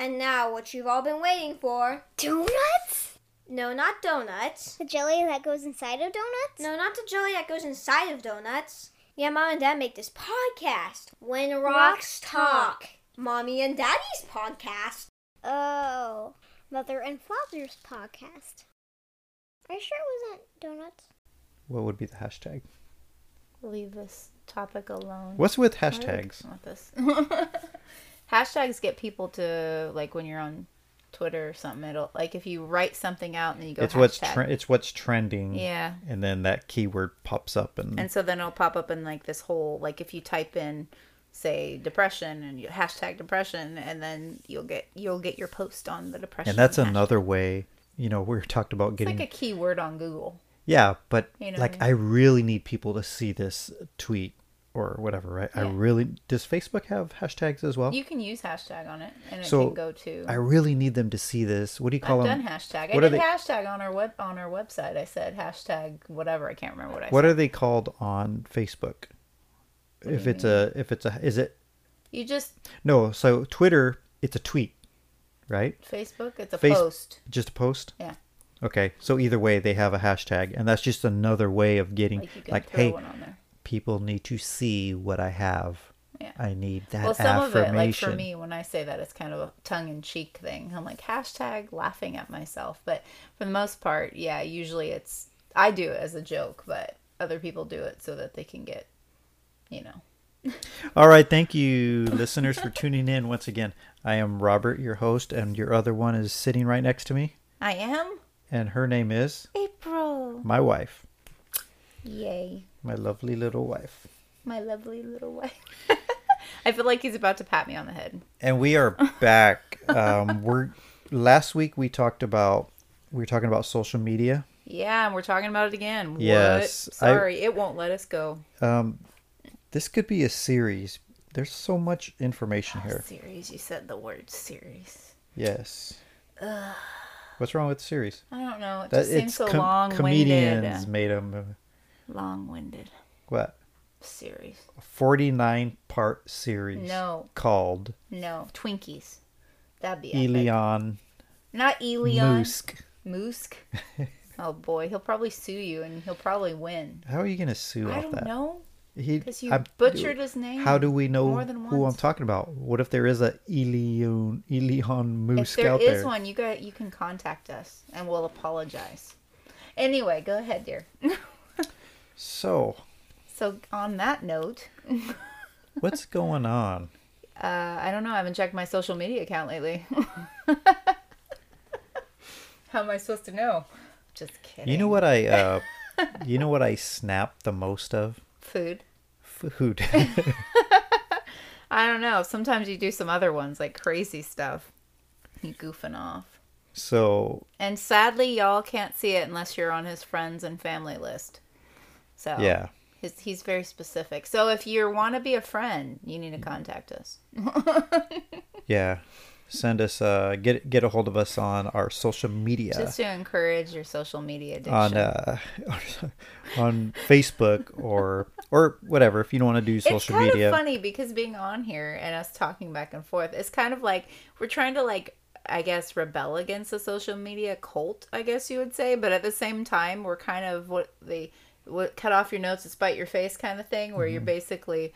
And now, what you've all been waiting for. Donuts? No, not donuts. The jelly that goes inside of donuts? No, not the jelly that goes inside of donuts. Yeah, mom and dad make this podcast. When Rocks Talk. Mommy and Daddy's podcast. Oh, Mother and Father's podcast. Are you sure it wasn't donuts? What would be the hashtag? Leave this topic alone. What's with Why I hashtags? come up this? Hashtags get people to like when you're on Twitter or something. It'll like if you write something out and then you go. It's what's tre- it's what's trending. Yeah. And then that keyword pops up and, And so then it'll pop up in like this whole like if you type in say depression and you hashtag depression and then you'll get you'll get your post on the depression. and that's hashtag. another way. You know, we talked about It's getting like a keyword on Google. yeah, but You know like I I really need people to see this tweet or whatever, right? I really does Facebook have hashtags as well? You can use hashtag on it and it So, can go to I really need them to see this. What do you call I've them? done hashtag. What I did they- hashtag on our web on our website. I said hashtag whatever. I can't remember what I said. What said. are they called on Facebook? do If it's a if it's a is it You just no, so Twitter it's a tweet, right? Facebook. It's a Face- post. Just a post? Yeah, Okay. So either way they have a hashtag and that's just another way of getting like like hey, one on there. People need to see what I have. Yeah. I need that Well, some of it, like for me, when I say that, it's kind of a tongue-in-cheek thing. I'm like hashtag laughing at myself, but for the most part, yeah, usually it's I do it as a joke, but other people do it so that they can get, you know, All right, thank you listeners for tuning in once again. I am Robert, your host, and your other one is sitting right next to me, I am and her name is April. my wife, Yay, my lovely little wife. my lovely little wife. I feel like he's about to pat me on the head. And we are back. um, we're last week we talked about we were talking about social media. Yeah, and we're talking about it again. Yes, What? I- Sorry, it won't let us go. Um, this could be a series. There's so much information here. Series. You said the word series. Yes. Ugh. What's wrong with the series? I don't know. It That just seems so com- long-winded. comedians made them. Long-winded What? series. A 49 part series. No. Called No, Twinkies. That'd be. Elion Not Elion. Musk. Moosk. oh boy, he'll probably sue you, and he'll probably win. How are you gonna sue I off don't that? know. He 'Cause you I'm- butchered his name How do we know who I'm talking about? What if there is a Elion Elion If Musk there out is there? one, you got you can contact us, and we'll apologize. Anyway, go ahead, dear. So, So on that note, what's going on? uh, I don't know. I haven't checked my social media account lately. How am I supposed to know? Just kidding. You know what I uh you know what I snap the most of? Food. Food. I don't know. Sometimes you do some other ones like crazy stuff. You goofing off. so, And sadly, y'all can't see it unless you're on his friends and family list. So yeah. his, he's very specific. So if you want to be a friend, you need to contact us. Yeah. Send us uh get get a hold of us on our social media. Just to encourage your social media addiction. on uh on Facebook or or whatever if you don't want to do it's social kind media. of funny because being on here and us talking back and forth, it's kind of like we're trying to like I guess rebel against the social media cult, I guess you would say, but at the same time, we're kind of what they what cut off your notes to spite your face kind of thing, where Mm-hmm. you're basically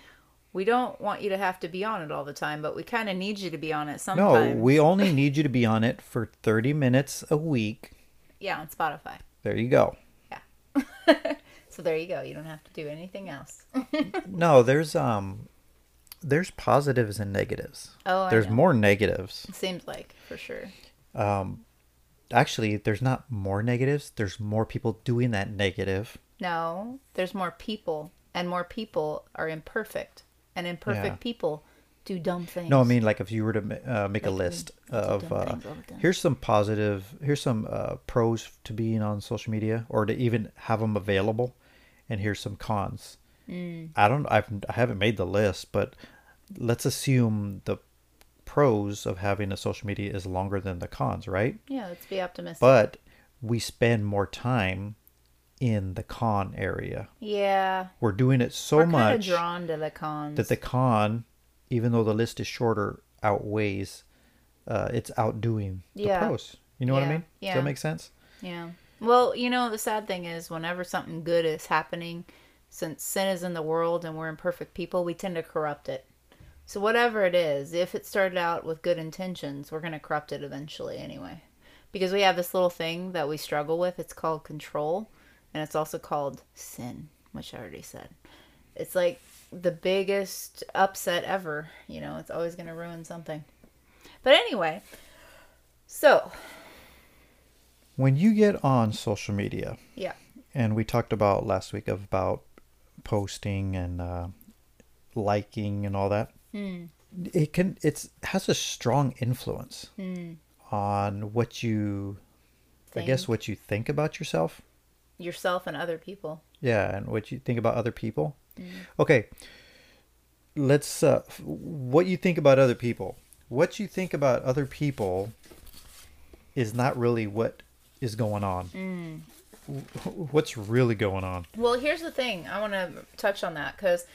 we don't want you to have to be on it all the time, but we kind of need you to be on it sometimes. No, we only need you to be on it for 30 minutes a week. yeah, on Spotify. There you go. Yeah. so there you go. You don't have to do anything else. No, there's um there's positives and negatives. Oh, I there's know. more negatives. Seems like for sure. Um actually, there's not more negatives. There's more people doing that negative. No, there's more people, and more people are imperfect, and imperfect Yeah. people do dumb things. No, I mean like if you were to uh, make a list of uh, things all the time. here's some positive, here's some uh, pros to being on social media or to even have them available, and here's some cons. Mm. I don't, I've, I haven't made the list, but let's assume the pros of having a social media is longer than the cons, right? Yeah, let's be optimistic. But we spend more time in the con area. yeah, We're doing it so we're much drawn to the cons. that the con, even though the list is shorter, outweighs uh, it's outdoing the Yeah. pros. You know what I Yeah. mean? Does Yeah. that make sense? Yeah. Well, you know, the sad thing is whenever something good is happening, since sin is in the world and we're imperfect people, we tend to corrupt it. So whatever it is, if it started out with good intentions, we're going to corrupt it eventually anyway. Because we have this little thing that we struggle with. It's called control, and it's also called sin, which I already said. It's like the biggest upset ever. You know, it's always going to ruin something. But anyway, so When you get on social media, yeah. and we talked about last week of about posting and uh, liking and all that. Hmm. It can it's has a strong influence Hmm. on what you, I guess, what you think about yourself. Yourself and other people. Yeah, and what you think about other people. Mm. Okay, let's. Uh, what you think about other people. What you think about other people is not really what is going on. Mm. What's really going on? Well, here's the thing. I want to touch on that because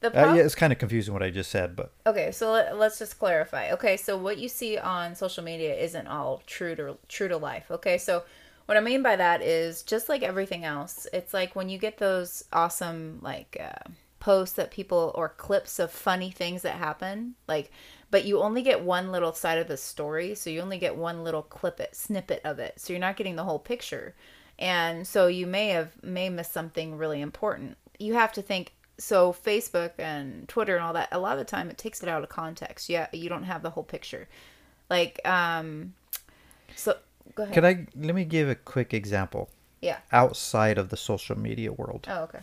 the Uh, yeah, it's kind of confusing what I just said, but okay. So let, let's just clarify. Okay, so what you see on social media isn't all true to true to life. Okay, so what I mean by that is just like everything else. It's like when you get those awesome like uh, posts that people or clips of funny things that happen, like. But you only get one little side of the story, so you only get one little clip it snippet of it. So you're not getting the whole picture. and so you may have may miss something really important you have to think so facebook and twitter and all that a lot of the time it takes it out of context yeah you don't have the whole picture like um so go ahead. Could I let me give a quick example. Yeah. Outside of the social media world? oh okay.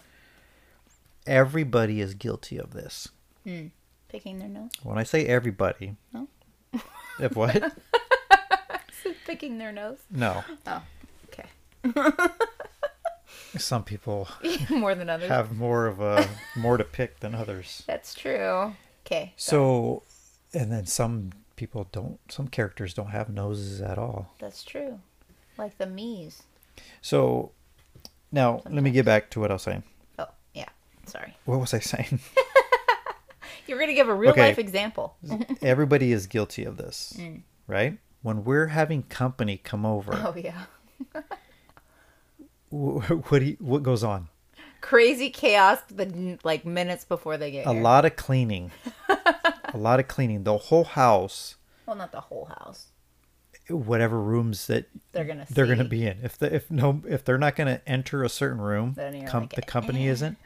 Everybody is guilty of this. Hmm. picking their nose? When I say everybody, No. if what? picking their nose? No, Oh, okay. Some people more than others. have more of a more to pick than others. that's true. Okay So, and then some people don't. Some characters don't have noses at all. that's true like the me's So, now let me get back to what I was saying. oh yeah sorry What was I saying? you're gonna give a real Okay. life example Everybody is guilty of this, Mm. right? When we're having company come over, oh yeah what do you, what goes on? crazy chaos the like minutes before they get A here. lot of cleaning. A lot of cleaning. The whole house, well not the whole house whatever rooms that they're gonna they're going to be in. If the, if no if they're not going to enter a certain room, com- like, the company isn't.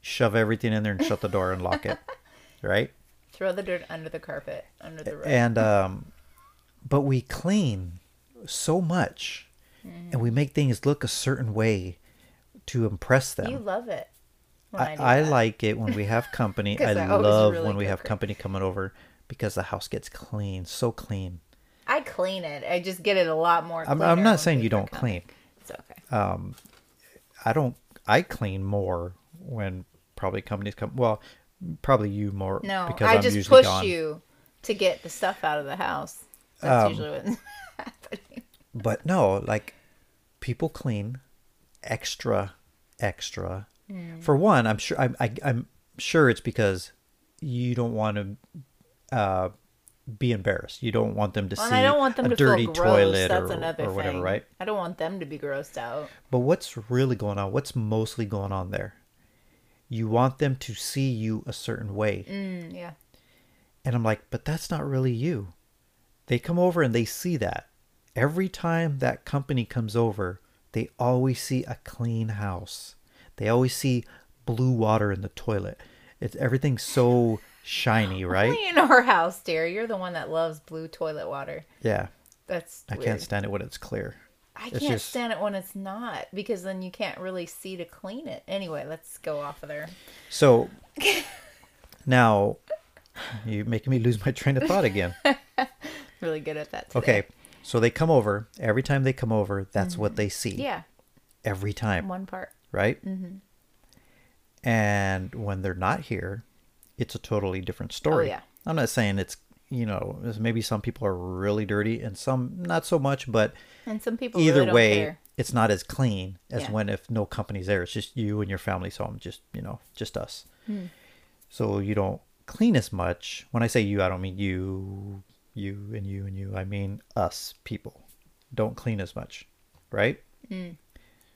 Shove everything in there and shut the door and lock it, right? throw the dirt under the carpet under the rug. And um, but we clean so much, and we make things look a certain way to impress them. you love it I, I, I like it when we have company. I love really when we have company coming over because the house gets clean, so clean. I clean it I just get it a lot more I'm, I'm not saying you don't clean. it's okay I don't. I clean more when probably companies come. Well, probably you more. no because I I'm just push gone. you to get the stuff out of the house that's Um, usually what's happening But no, like people clean extra, extra. Hmm. For one, I'm sure. I'm. I, I'm sure it's because you don't want to uh, be embarrassed. You don't want them to Well, see I don't want them a to dirty feel gross. toilet That's or, another or thing. right? I don't want them to be grossed out. But what's really going on? What's mostly going on there? You want them to see you a certain way. Mm, yeah. And I'm like, but that's not really you. They come over and they see that. Every time that company comes over, they always see a clean house. They always see blue water in the toilet. It's everything so shiny, right? Only in our house, dear. You're the one that loves blue toilet water. Yeah. That's I weird. can't stand it when it's clear. I It's can't just- stand it when it's not because then you can't really see to clean it. Anyway, let's go off of there. So now you're making me lose my train of thought again. Really good at that. Today. Okay. So they come over. Every time they come over, that's what they see. Mm-hmm. Yeah, Every time. one part. Right? Mm-hmm. And when they're not here, it's a totally different story. Oh, yeah. I'm not saying it's you know maybe some people are really dirty and some not so much, but And some people either really way, it's not as clean as Yeah. when if no company's there. It's just you and your family's home, just you know, just us. Hmm. So you don't clean as much. When I say you, I don't mean you, you and you and you, I mean us people, don't clean as much, right?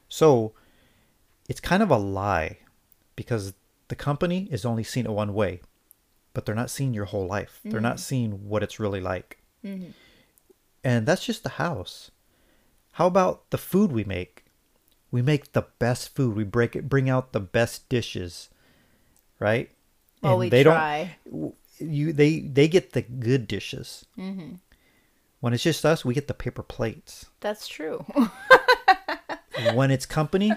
So it's kind of a lie because the company is only seeing it one way, but they're not seeing your whole life. They're not seeing what it's really like. And that's just the house. How about the food we make? We make the best food. We break it, bring out the best dishes, right? Well, And we they try. don't. You they they get the good dishes. Mm-hmm. When it's just us, we get the paper plates. That's true. when it's company,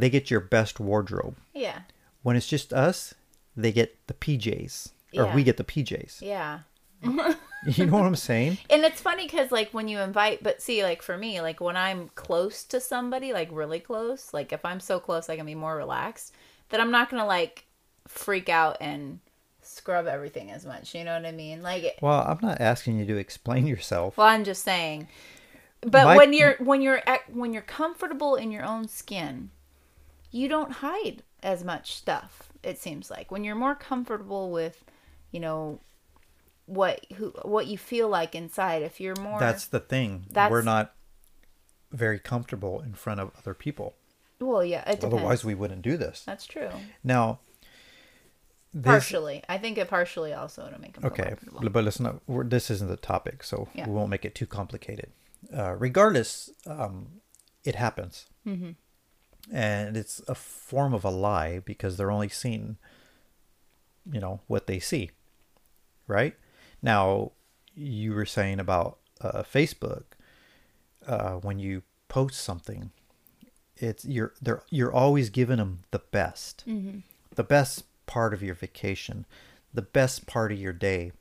they get your best wardrobe. yeah. When it's just us, they get the PJs, or Yeah. we get the PJs. Yeah. You know what I'm saying? And it's funny because, like, when you invite, but see, like, for me, like, when I'm close to somebody, like, really close, like, if I'm so close, I can be more relaxed, that I'm not going to, like, freak out and scrub everything as much. You know what I mean? Like, Well, I'm not asking you to explain yourself. well, I'm just saying. But My- when you're when you're at, when you're comfortable in your own skin, you don't hide as much stuff. It seems like when you're more comfortable with, you know, what who what you feel like inside. If you're more That's the thing. That's- We're not very comfortable in front of other people. well, yeah. Otherwise, we wouldn't do this. That's true. Now, this, Partially, I think it partially also to make them okay, but let's not. We're, this isn't the topic, so Yeah. we won't make it too complicated. Uh, regardless, um, it happens, Mm-hmm. And it's a form of a lie because they're only seeing, you know, what they see, right? Now, you were saying about uh, Facebook uh, when you post something, it's you're they're you're always giving them the best, Mm-hmm. the best part of your vacation, the best part of your day.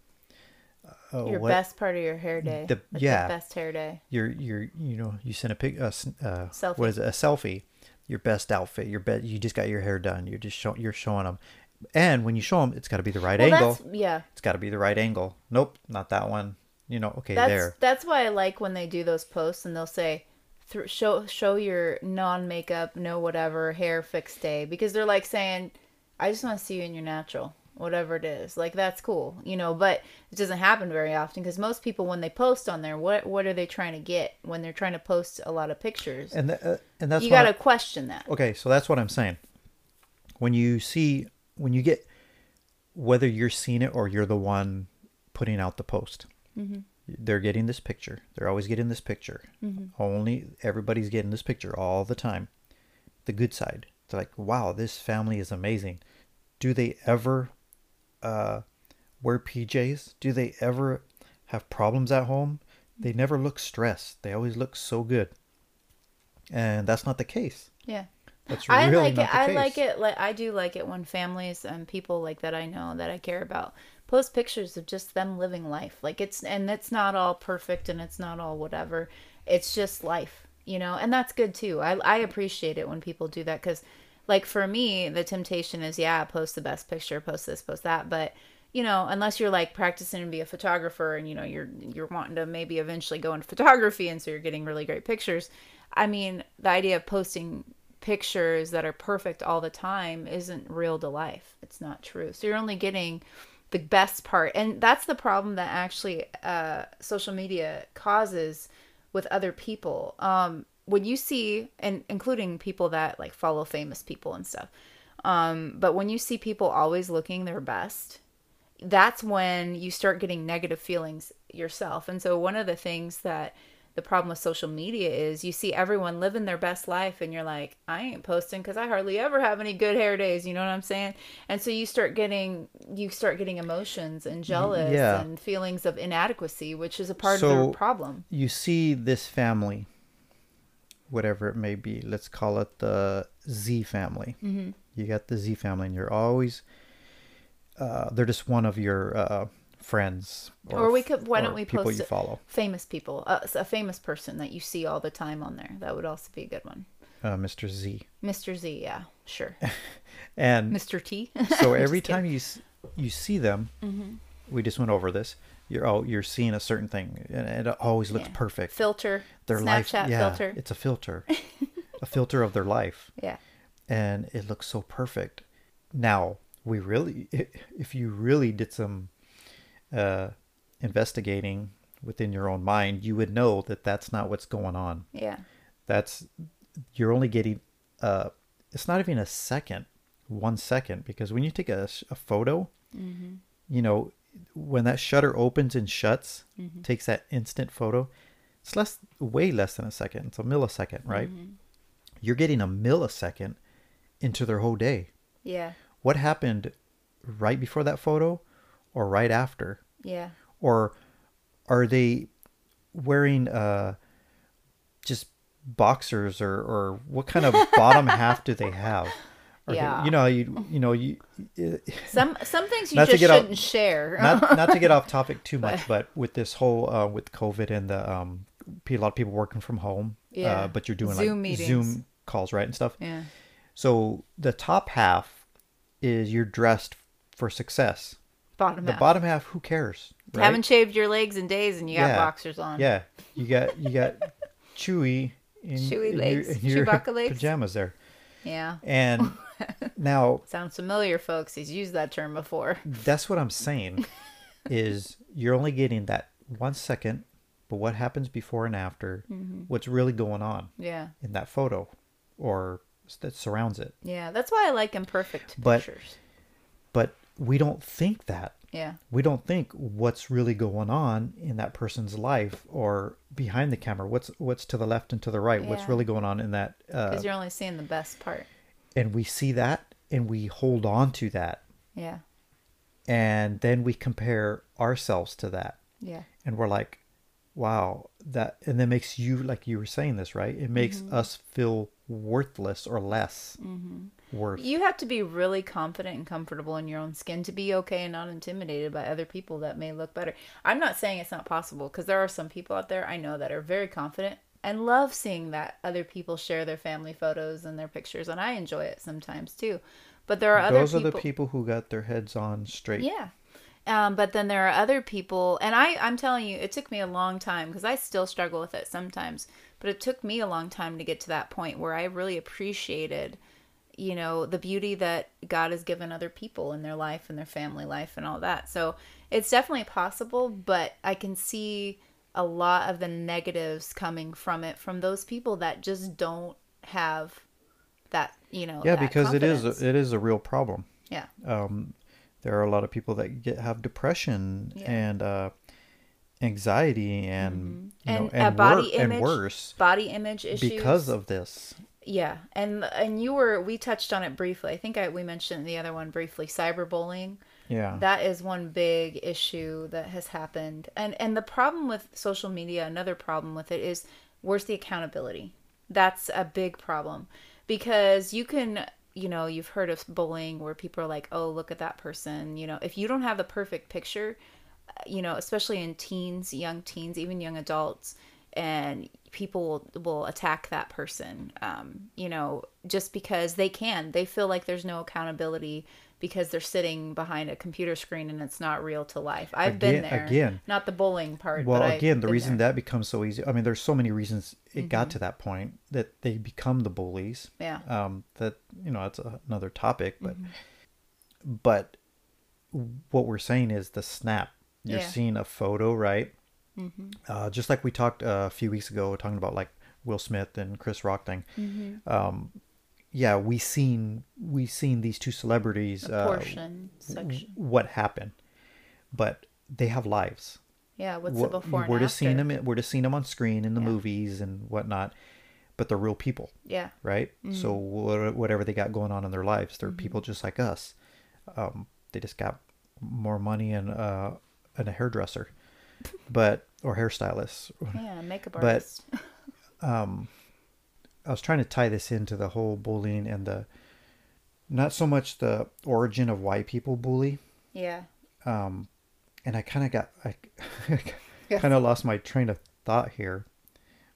Uh, Your what- best part of your hair day. The- yeah. best hair day. your your you know you send a pic uh, uh Selfie. what is it a selfie your best outfit your bet you just got your hair done you're just show, you're showing them and when you show them it's got to be the right Well, angle. that's yeah. it's got to be the right angle. Nope not that one. You know okay That's there. that's why I like when they do those posts and they'll say, "Thr- "Show show your non makeup, no whatever hair fixed day," because they're like saying, "I just want to see you in your natural, whatever it is." Like that's cool, you know. But it doesn't happen very often because most people when they post on there, what what are they trying to get when they're trying to post a lot of pictures? and th- uh, and that's you got to question that. okay so that's what i'm saying when you see when you get whether you're seeing it or you're the one putting out the post they're getting this picture they're always getting this picture only everybody's getting this picture all the time the good side they're like wow this family is amazing do they ever uh, wear pjs do they ever have problems at home they never look stressed they always look so good and that's not the case Yeah. that's I really like not it. I case. like it. Like I do like it when families and people like that I know that I care about post pictures of just them living life. Like it's and it's not all perfect and it's not all whatever. It's just life, you know, and that's good too. I I appreciate it when people do that because, like for me, the temptation is yeah, post the best picture, post this, post that, but you know, unless you're like practicing to be a photographer and you know you're you're wanting to maybe eventually go into photography and so you're getting really great pictures. I mean, the idea of posting pictures that are perfect all the time isn't real to life. It's not true. So you're only getting the best part, and that's the problem that actually uh, social media causes with other people. Um, when you see, and including people that like follow famous people and stuff, um, but when you see people always looking their best, that's when you start getting negative feelings yourself. And so one of the things that the problem with social media is you see everyone living their best life and you're like, I ain't posting cuz I hardly ever have any good hair days, you know what I'm saying? And so you start getting you start getting emotions and jealous yeah. and feelings of inadequacy, which is a part of the problem. you see this family, whatever it may be, let's call it the Z family. Mm-hmm. You got the Z family, and you're always, uh, they're just one of your uh, friends. Or we could- why don't or we people post you follow? Famous people, uh, a famous person that you see all the time on there. That would also be a good one. Uh, Mr. Z. Mr. Z, yeah, sure. And Mr. T. so every kidding. time you you see them, we just went over this. You're oh, you're seeing a certain thing, and it always looks Yeah. perfect. filter, Their Snapchat life, yeah, filter. it's a filter, a filter of their life. Yeah. and it looks so perfect. Now, we really, if you really did some uh, investigating within your own mind, you would know that that's not what's going on. Yeah. That's you're only getting uh it's not even a second, one second because when you take a, a photo, you know, when that shutter opens and shuts, takes that instant photo, it's less way less than a second. It's a millisecond, right? You're getting a millisecond into their whole day. Yeah. What happened right before that photo or right after? Yeah. or are they wearing uh just boxers or or what kind of bottom half do they have Yeah. you know you you know you Some some things you just shouldn't share. not not to get off topic too much but with this whole uh with covid and the um a lot of people working from home Yeah. uh, but you're doing Zoom like meetings. zoom calls right and stuff yeah. so the top half is you're dressed for success Bottom the half. bottom half who cares right? Haven't shaved your legs in days and you got Yeah. boxers on. Yeah, you got you got Chewy in, Chewy in legs, your, in your Chewbacca legs. pajamas there, Yeah. and now Sounds familiar, folks. He's used that term before. that's what I'm saying is you're only getting that one second, but what happens before and after, Mm-hmm. what's really going on Yeah. in that photo, or that surrounds it. Yeah. That's why I like imperfect But- pictures. But we don't think that. Yeah. We don't think what's really going on in that person's life or behind the camera. What's what's to the left and to the right. What's really going on in that uh, Because you're only seeing the best part. And we see that and we hold on to that Yeah. and then we compare ourselves to that Yeah. and we're like wow that and that makes you like you were saying this right it makes mm-hmm. us feel worthless or less mm-hmm. worth You have to be really confident and comfortable in your own skin to be okay and not intimidated by other people that may look better. I'm not saying it's not possible because there are some people out there I know that are very confident and love seeing that other people share their family photos and their pictures, and I enjoy it sometimes too. But there are other those are the people who got their heads on straight Yeah. Um, but then there are other people, and I, I'm telling you, it took me a long time because I still struggle with it sometimes. But it took me a long time to get to that point where I really appreciated, you know, the beauty that God has given other people in their life and their family life and all that. So it's definitely possible, but I can see a lot of the negatives coming from it from those people that just don't have that, you know. yeah because it is confidence. a, it is a real problem yeah. um there are a lot of people that get have depression Yeah. and uh anxiety and you know Mm-hmm. And, and, body wor- image, and worse body image issues because of this Yeah, and and you were we touched on it briefly. I think I we mentioned the other one briefly, cyberbullying. Yeah That is one big issue that has happened. And and the problem with social media, another problem with it is where's the accountability? That's a big problem because you can you know, you've heard of bullying where people are like, "Oh, look at that person." You know, if you don't have the perfect picture, you know, especially in teens, young teens, even young adults, and people will, will attack that person, um, you know, just because they can. They feel like there's no accountability because they're sitting behind a computer screen and it's not real to life. I've been there. again. Not the bullying part. well again the reason there. that becomes so easy i mean there's so many reasons it Mm-hmm. got to that point that they become the bullies Yeah. um that you know that's a, another topic but Mm-hmm. but what we're saying is the snap you're Yeah. Mm-hmm. seeing a photo right uh, just like we talked uh, a few weeks ago talking about like will smith and chris rock thing Mm-hmm. um yeah we seen we seen these two celebrities A uh, portion section. what happened but they have lives Yeah, what's What- the before we're just seeing them we're just seeing them on screen in the Yeah. movies and whatnot but they're real people Yeah. right so Mm-hmm. wha- whatever they got going on in their lives they're people just like us um, they just got more money and uh, and a hairdresser but or hairstylist Yeah, makeup But- artist. i was trying to tie this into the whole bullying and the not so much the origin of why people bully yeah. um, and I kind of got I Yes. kind of lost my train of thought here.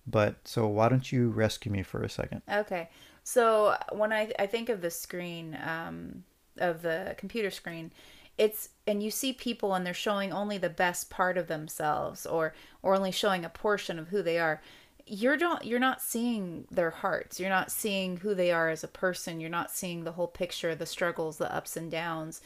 But so why don't you rescue me for a second? Okay. So when I I think of the screen um, of the computer screen, it's and you see people and they're showing only the best part of themselves or or only showing a portion of who they are. You're don't you're not seeing their hearts. You're not seeing who they are as a person. You're not seeing the whole picture, the struggles, the ups and downs.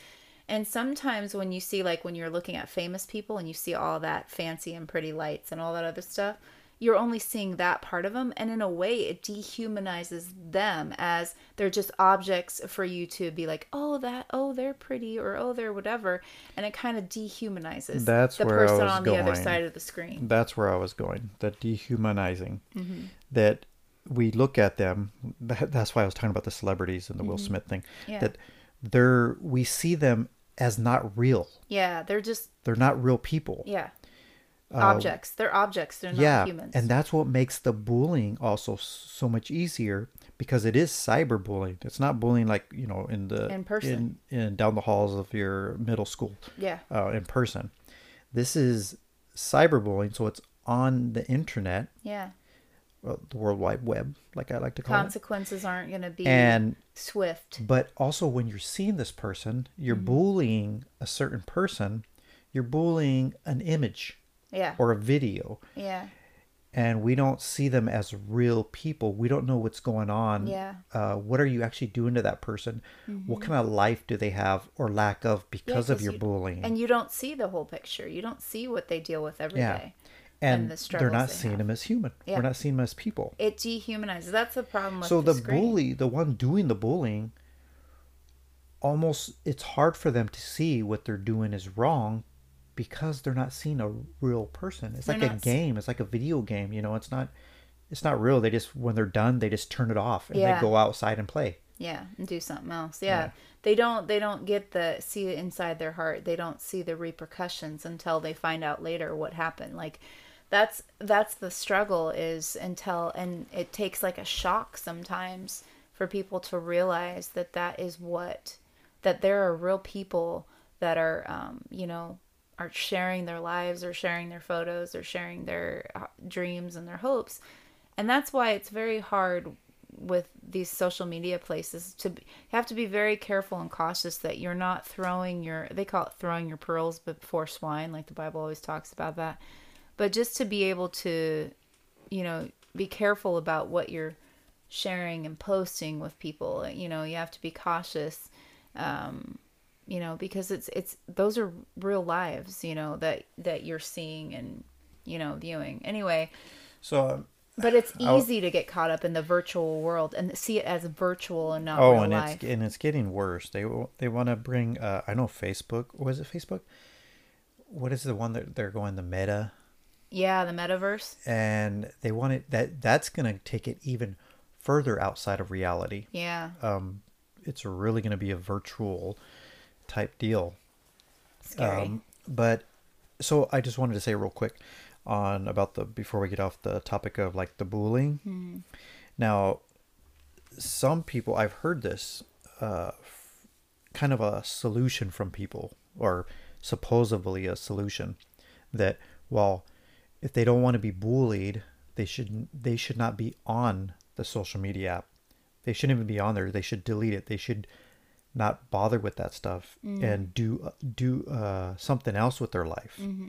And sometimes when you see, like, when you're looking at famous people and you see all that fancy and pretty lights and all that other stuff, you're only seeing that part of them. And in a way, it dehumanizes them as they're just objects for you to be like, oh, that, oh, they're pretty or oh, they're whatever. And it kind of dehumanizes That's the person on the other side of the screen. That's where I was going. The dehumanizing. Mm-hmm. That we look at them. that- That's why I was talking about the celebrities and the Will Smith thing. Mm-hmm. Yeah. That they're we see them as not real. Yeah, they're just, They're not real people. yeah, objects. They're objects. They're not Uh, yeah, humans. and that's what makes the bullying also so much easier because it is cyberbullying. It's not bullying like you know in the In person. in, in down the halls of your middle school. Yeah. uh, in person. This is cyberbullying, so it's on the internet, yeah. well, the World Wide Web, like I like to call Consequences aren't going to be. And swift. but also when you're seeing this person, you're Mm-hmm. bullying a certain person. You're bullying an image Yeah. or a video. yeah. and we don't see them as real people. We don't know what's going on. Yeah. Uh, what are you actually doing to that person? What kind of life do they have or lack of because of your you- bullying? And you don't see the whole picture. You don't see what they deal with every day. yeah. and And, the they're not they seeing have. them as human. Yeah. We're not seeing them as people. It dehumanizes. That's the problem with so the, the bully, the one doing the bullying, almost it's hard for them to see what they're doing is wrong because they're not seeing a real person. It's They're like a game. It's like a video game. You know, it's not. It's not real. They just when they're done, they just turn it off and Yeah. they go outside and play. Yeah, and do something else. Yeah. Yeah. They don't they don't get the see it inside their heart. They don't see the repercussions until they find out later what happened. Like that's that's the struggle is until and it takes like a shock sometimes for people to realize that that is what that there are real people that are um, you know are sharing their lives or sharing their photos or sharing their uh, dreams and their hopes. And that's why it's very hard with these social media places to be, have to be very careful and cautious that you're not throwing your they call it throwing your pearls before swine like the bible always talks about that. But just to be able to you know be careful about what you're sharing and posting with people. You know you have to be cautious um you know because it's it's those are real lives you know that that you're seeing and you know viewing anyway So um, but it's I'll- easy to get caught up in the virtual world and see it as virtual and not oh, real and life. it's and it's getting worse. They they want to bring. Uh, I know Facebook. Was it Facebook? What is the one that they're going the Meta? yeah, the metaverse. and they want it that that's going to take it even further outside of reality. Yeah, Um, it's really going to be a virtual type deal. scary. Um, but so I just wanted to say real quick on about the before we get off the topic of like the bullying. Hmm. Now, some people I've heard this uh, f- kind of a solution from people or supposedly a solution that well if they don't want to be bullied they should they should not be on the social media app they shouldn't even be on there they should delete it they should not bother with that stuff mm. and do uh, do uh, something else with their life. Mm-hmm.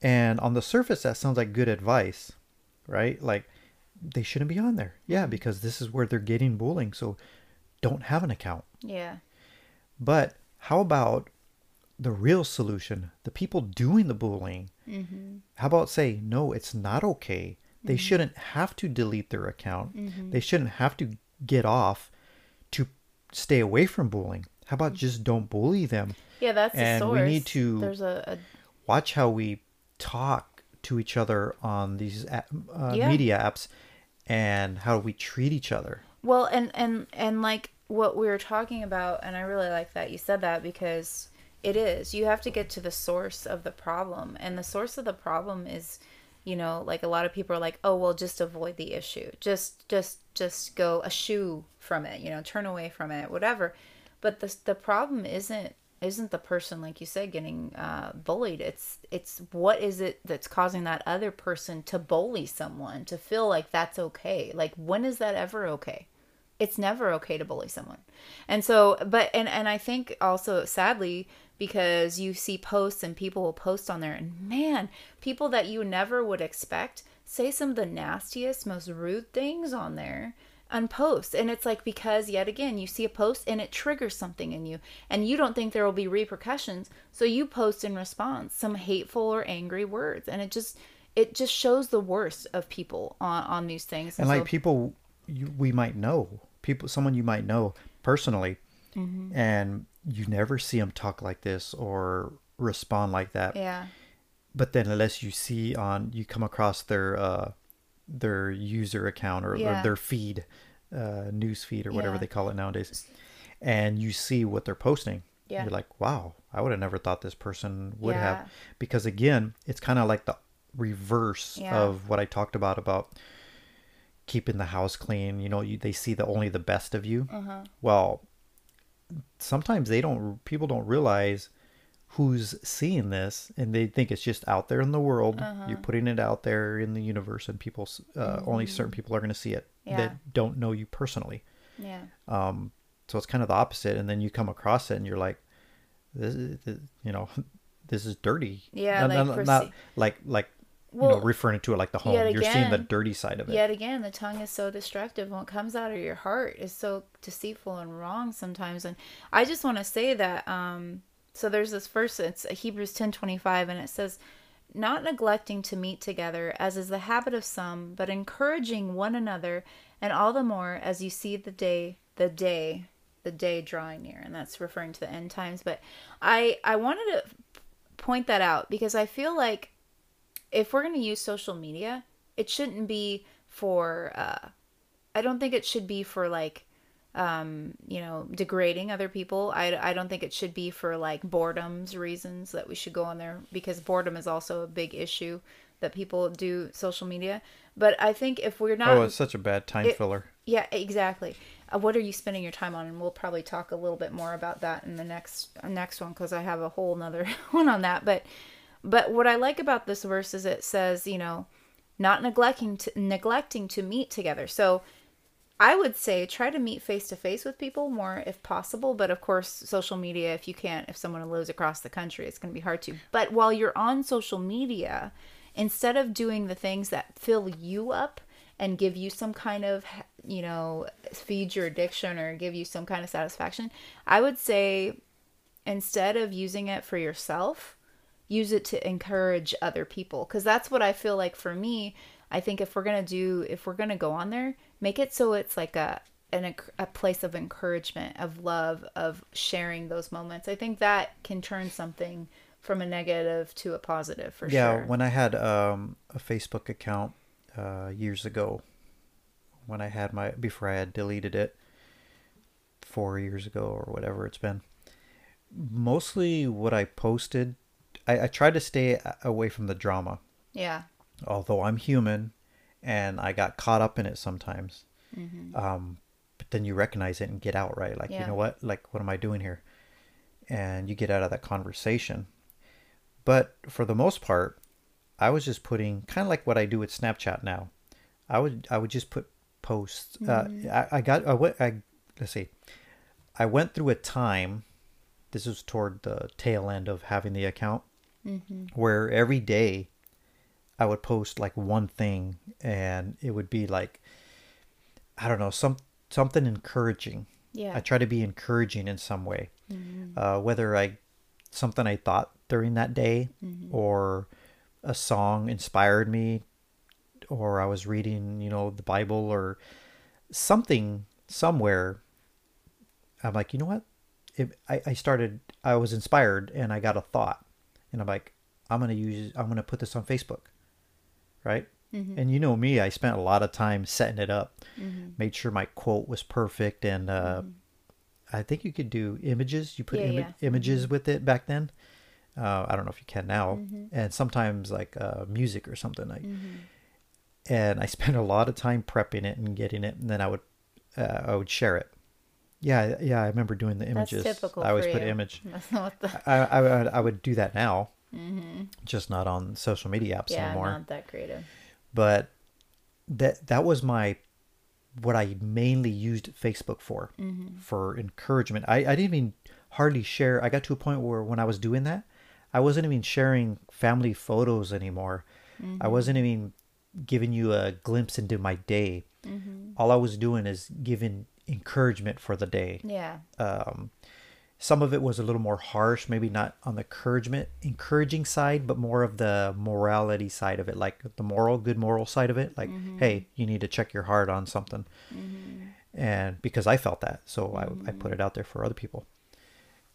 And on the surface that sounds like good advice right? Like they shouldn't be on there. Yeah mm-hmm. because this is where they're getting bullying so don't have an account. Yeah, but how about the real solution? The people doing the bullying. Mm-hmm. How about say, no, it's not okay. They shouldn't have to delete their account. They shouldn't have to get off to stay away from bullying. How about just don't bully them? yeah. That's the And we source. need to- There's a, a Watch how we talk to each other on these uh, Yeah. media apps and how we treat each other. Well, and and and like what we were talking about, and I really like that you said that because it is. You have to get to the source of the problem, and the source of the problem is, you know, like a lot of people are like, oh, well, just avoid the issue, just just just go a shoe from it, you know, turn away from it, whatever. But the the problem isn't isn't the person like you said getting uh, bullied. It's it's what is it that's causing that other person to bully someone to feel like that's okay? Like when is that ever okay it's never okay to bully someone. And so but and and i think also sadly because you see posts and people will post on there and man people that you never would expect say some of the nastiest most rude things on there unpost and it's like because yet again you see a post and it triggers something in you and you don't think there will be repercussions so you post in response some hateful or angry words and it just it just shows the worst of people on on these things. And like so- people you, we might know people someone you might know personally Mm-hmm. and you never see them talk like this or respond like that yeah but then unless you see on you come across their uh their user account or, or their feed uh news feed or whatever Yeah. they call it nowadays and you see what they're posting Yeah. you're like wow i would have never thought this person would Yeah. have because again it's kind of like the reverse Yeah. of what i talked about about keeping the house clean you know you, they see the only the best of you Uh-huh. well sometimes they don't people don't realize who's seeing this and they think it's just out there in the world Uh-huh. you're putting it out there in the universe and people uh, only certain people are going to see it Mm-hmm. Yeah. that don't know you personally yeah um so it's kind of the opposite and then you come across it and you're like this is this, you know this is dirty Yeah, not, like not, not perce- like like you know referring to it like the home you're seeing the dirty side of it Yet again, the tongue is so destructive. What comes out of your heart is so deceitful and wrong sometimes. And I just want to say that. Um, so there's this verse. It's Hebrews ten twenty five, and it says, "Not neglecting to meet together, as is the habit of some, but encouraging one another, and all the more as you see the day, the day, the day drawing near." And that's referring to the end times. But I I wanted to point that out because I feel like if we're going to use social media, it shouldn't be for uh I don't think it should be for like um you know degrading other people I, I don't think it should be for like boredom's reasons that we should go on there because boredom is also a big issue that people do social media but i think if we're not oh it's such a bad time It- filler yeah, exactly. Uh, what are you spending your time on? And we'll probably talk a little bit more about that in the next next one because I have a whole nother one on that. But but what I like about this verse is it says, you know, not neglecting to, neglecting to meet together. So I would say try to meet face to face with people more if possible. But of course, social media, if you can't, if someone lives across the country, it's going to be hard to. But while you're on social media, instead of doing the things that fill you up and give you some kind of, you know, feed your addiction or give you some kind of satisfaction, I would say instead of using it for yourself, use it to encourage other people. Because that's what i feel like for me i think if we're gonna do if we're gonna go on there make it so it's like a an, a place of encouragement of love of sharing those moments. I think that can turn something from a negative to a positive for yeah sure. when i had um, a facebook account uh, years ago when i had my before i had deleted it four years ago or whatever it's been mostly what i posted i, I tried to stay away from the drama. Yeah. Although i'm human and i got caught up in it sometimes. Um, but then you recognize it and get out right? Like you know what? Like what am i doing here? And you get out of that conversation. But for the most part i was just putting kind of like what i do with snapchat now. I would i would just put posts uh, I, I got i went i let's see. I went through a time this was toward the tail end of having the account Mm-hmm. where every day I would post like one thing and it would be like I don't know some something encouraging. yeah. I try to be encouraging in some way, mm-hmm. uh, whether I something I thought during that day mm-hmm. or a song inspired me or I was reading you know the Bible or something somewhere. I'm like you know what, if I, I started I was inspired and I got a thought and I'm like I'm gonna use I'm gonna put this on Facebook right? And you know me, I spent a lot of time setting it up, made sure my quote was perfect, and uh, I think you could do images. You put Yeah, imi- yeah. images with it back then. Uh, I don't know if you can now, and sometimes like uh, music or something. Like, and I spent a lot of time prepping it and getting it, and then I would uh, I would share it. Yeah, yeah, I remember doing the that's images. typical I always put you. image. That's the I, I, would- I would do that now, mm-hmm. just not on social media apps yeah anymore not that creative but that that was my what I mainly used Facebook for mm-hmm. for encouragement. I, I didn't even hardly share. I got to a point where when I was doing that, I wasn't even sharing family photos anymore. I mm-hmm. wasn't even giving you a glimpse into my day. Mm-hmm. All I was doing is giving encouragement for the day. Yeah. Um, some of it was a little more harsh, maybe not on the encouragement, encouraging side, but more of the morality side of it, like the moral, good moral side of it. Like, mm-hmm. hey, you need to check your heart on something, mm-hmm. and because I felt that, so I, I put mm-hmm. it out there for other people,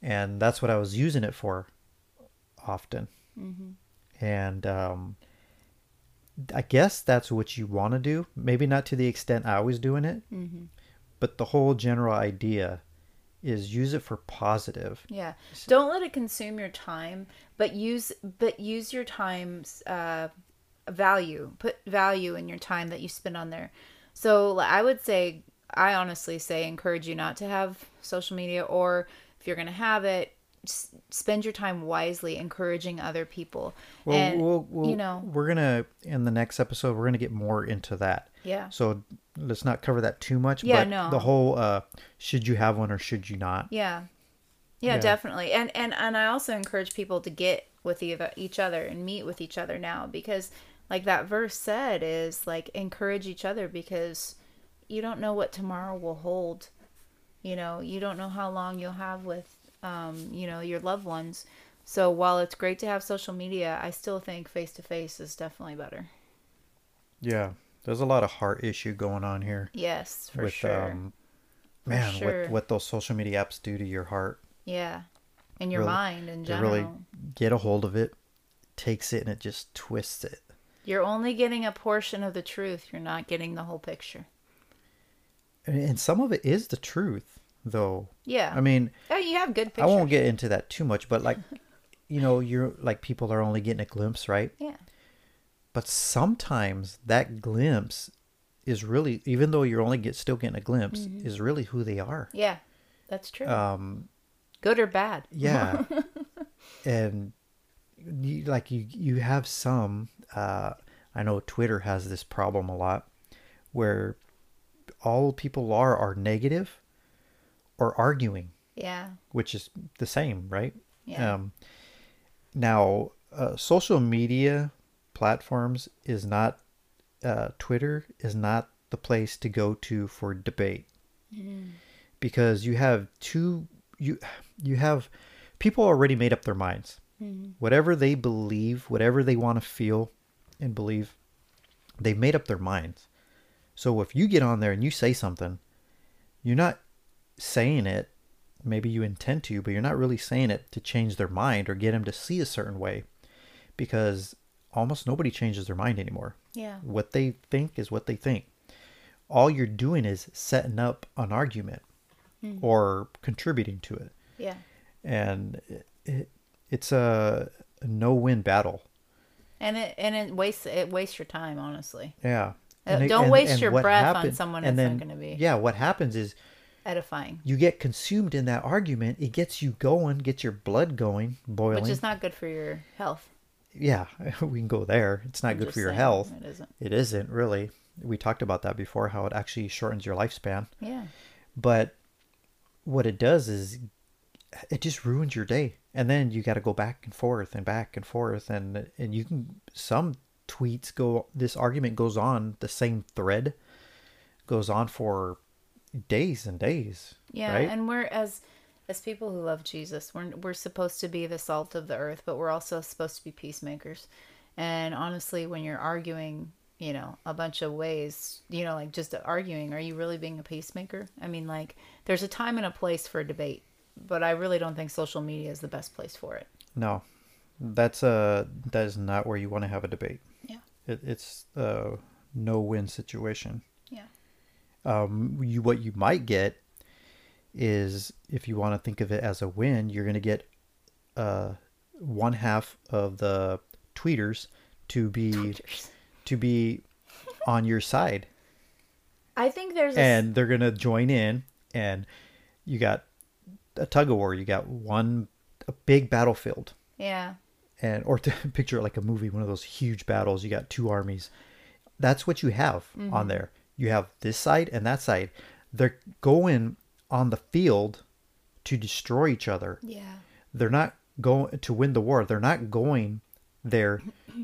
and that's what I was using it for, often, and um, I guess that's what you want to do. Maybe not to the extent I was doing it, but the whole general idea is use it for positive. Yeah. Don't let it consume your time, but use but use your time's uh, value. Put value in your time that you spend on there. So like, I would say, I honestly say, encourage you not to have social media, or if you're going to have it, spend your time wisely, encouraging other people. Well, and we'll, we'll, you know, we're gonna in the next episode we're gonna get more into that. yeah, So let's not cover that too much. Yeah, but no. The whole uh, should you have one or should you not? Yeah. yeah. Yeah. definitely. And and and I also encourage people to get with each other and meet with each other now because like that verse said is like encourage each other because you don't know what tomorrow will hold. You know, you don't know how long you'll have with um, you know, your loved ones. So while it's great to have social media, I still think face to face is definitely better. Yeah. There's a lot of heart issue going on here Yes, for with sure. um, man, sure. what what those social media apps do to your heart. yeah. and your really- mind in general. really get a hold of it, takes it, and it just twists it. You're only getting a portion of the truth. You're not getting the whole picture. And, and some of it is the truth, though. Yeah. I mean, Oh, you have good I won't get into that too much, but like, you know, you're like people are only getting a glimpse, right? Yeah. But sometimes that glimpse is really, even though you're only get still getting a glimpse, Mm-hmm. is really who they are. Yeah. That's true. Um, good or bad. yeah, and you, like you, you have some. Uh, I know Twitter has this problem a lot, where all people are are negative, or arguing. Yeah. which is the same, right? Yeah. Um, now, uh, social media platforms is not uh, Twitter is not the place to go to for debate because you have two you you have people already made up their minds. Whatever they believe, whatever they want to feel and believe, they've made up their minds. So if you get on there and you say something, you're not saying it maybe you intend to, but you're not really saying it to change their mind or get them to see a certain way because almost nobody changes their mind anymore. Yeah. What they think is what they think. All you're doing is setting up an argument or contributing to it. Yeah. And it, it, it's a, a no-win battle. And it and it wastes it wastes your time, honestly. Yeah. Uh, it- don't waste your what breath on someone and that's not then- gonna be- Yeah, what happens is Edifying. you get consumed in that argument. It gets you going, gets your blood going, boiling. Which is not good for your health. Yeah, we can go there. It's not I'm good for your health. It isn't. It isn't really. We talked about that before, how it actually shortens your lifespan. Yeah. But what it does is it just ruins your day. And then you got to go back and forth and back and forth. And, and you can, some tweets go, this argument goes on, the same thread goes on for days and days. Yeah, Right? and we're as as people who love Jesus, we're we're supposed to be the salt of the earth, but we're also supposed to be peacemakers. And honestly, when you're arguing, you know, a bunch of ways, you know, like just arguing, are you really being a peacemaker? I mean, like there's a time and a place for a debate, but I really don't think social media is the best place for it. No, that's a that is not where you want to have a debate. Yeah. It, it's a no-win situation. Yeah. Um, you what you might get is if you want to think of it as a win, you're going to get uh, one half of the tweeters to be to be on your side, I think there's a, and they're going to join in, and you got a tug of war. You got one a big battlefield yeah. and or to picture it like a movie, one of those huge battles. You got two armies. That's what you have Mm-hmm. on there. You have this side and that side. They're going on the field to destroy each other. Yeah. They're not going to win the war. They're not going there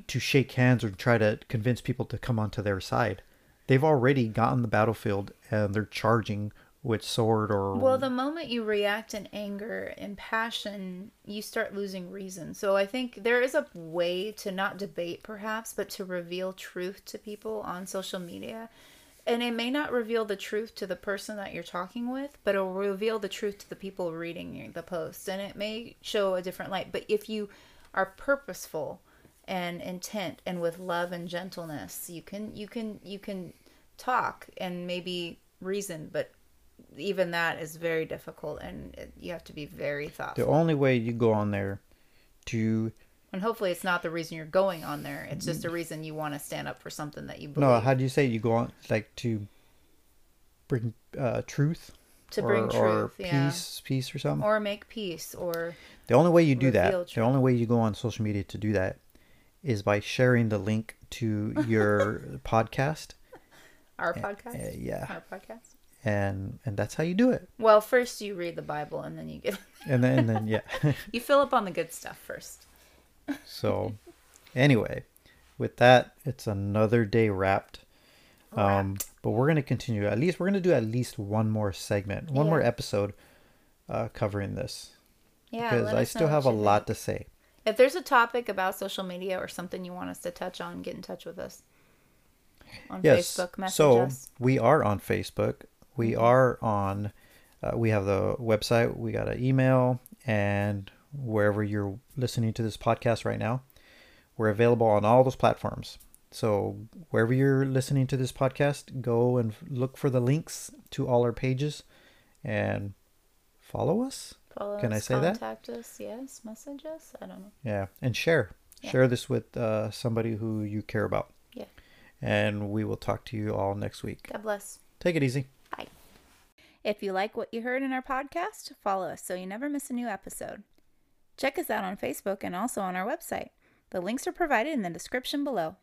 to shake hands or try to convince people to come onto their side. They've already gotten the battlefield and they're charging with sword or Well, the moment you react in anger and passion, you start losing reason. So I think there is a way to not debate, perhaps, but to reveal truth to people on social media. And it may not reveal the truth to the person that you're talking with, but it'll reveal the truth to the people reading the post. And it may show a different light. But if you are purposeful and intent and with love and gentleness, you can you can you can talk and maybe reason, but even that is very difficult and you have to be very thoughtful. the only way you go on there to And hopefully it's not the reason you're going on there. It's just a reason you want to stand up for something that you believe. no, how do you say you go on like to bring uh, truth to or, bring or truth, yeah. peace, peace or something? Or make peace or The only way you do that, Reveal the only way you go on social media to do that is by sharing the link to your podcast. our Uh, podcast. yeah. Our podcast. And and that's how you do it. Well, first you read the Bible and then you get And then and then yeah. you fill up on the good stuff first. So anyway, with that, it's another day wrapped. Um but we're going to continue. At least we're going to do at least one more segment, one more episode uh covering this Yeah, because I still have a lot think. to say. If there's a topic about social media or something you want us to touch on, get in touch with us on yes. Facebook. Message so us. we are on Facebook. We Mhm. are on. Uh, we have the website. We got an email, and wherever you're listening to this podcast right now, we're available on all those platforms. So wherever you're listening to this podcast, go and look for the links to all our pages, and follow us. Follow Can I us, say that? contact us, yes, message us. I don't know. Yeah, and share. Yeah. Share this with uh, somebody who you care about. Yeah. And we will talk to you all next week. God bless. Take it easy. Bye. If you like what you heard in our podcast, follow us so you never miss a new episode. Check us out on Facebook and also on our website. The links are provided in the description below.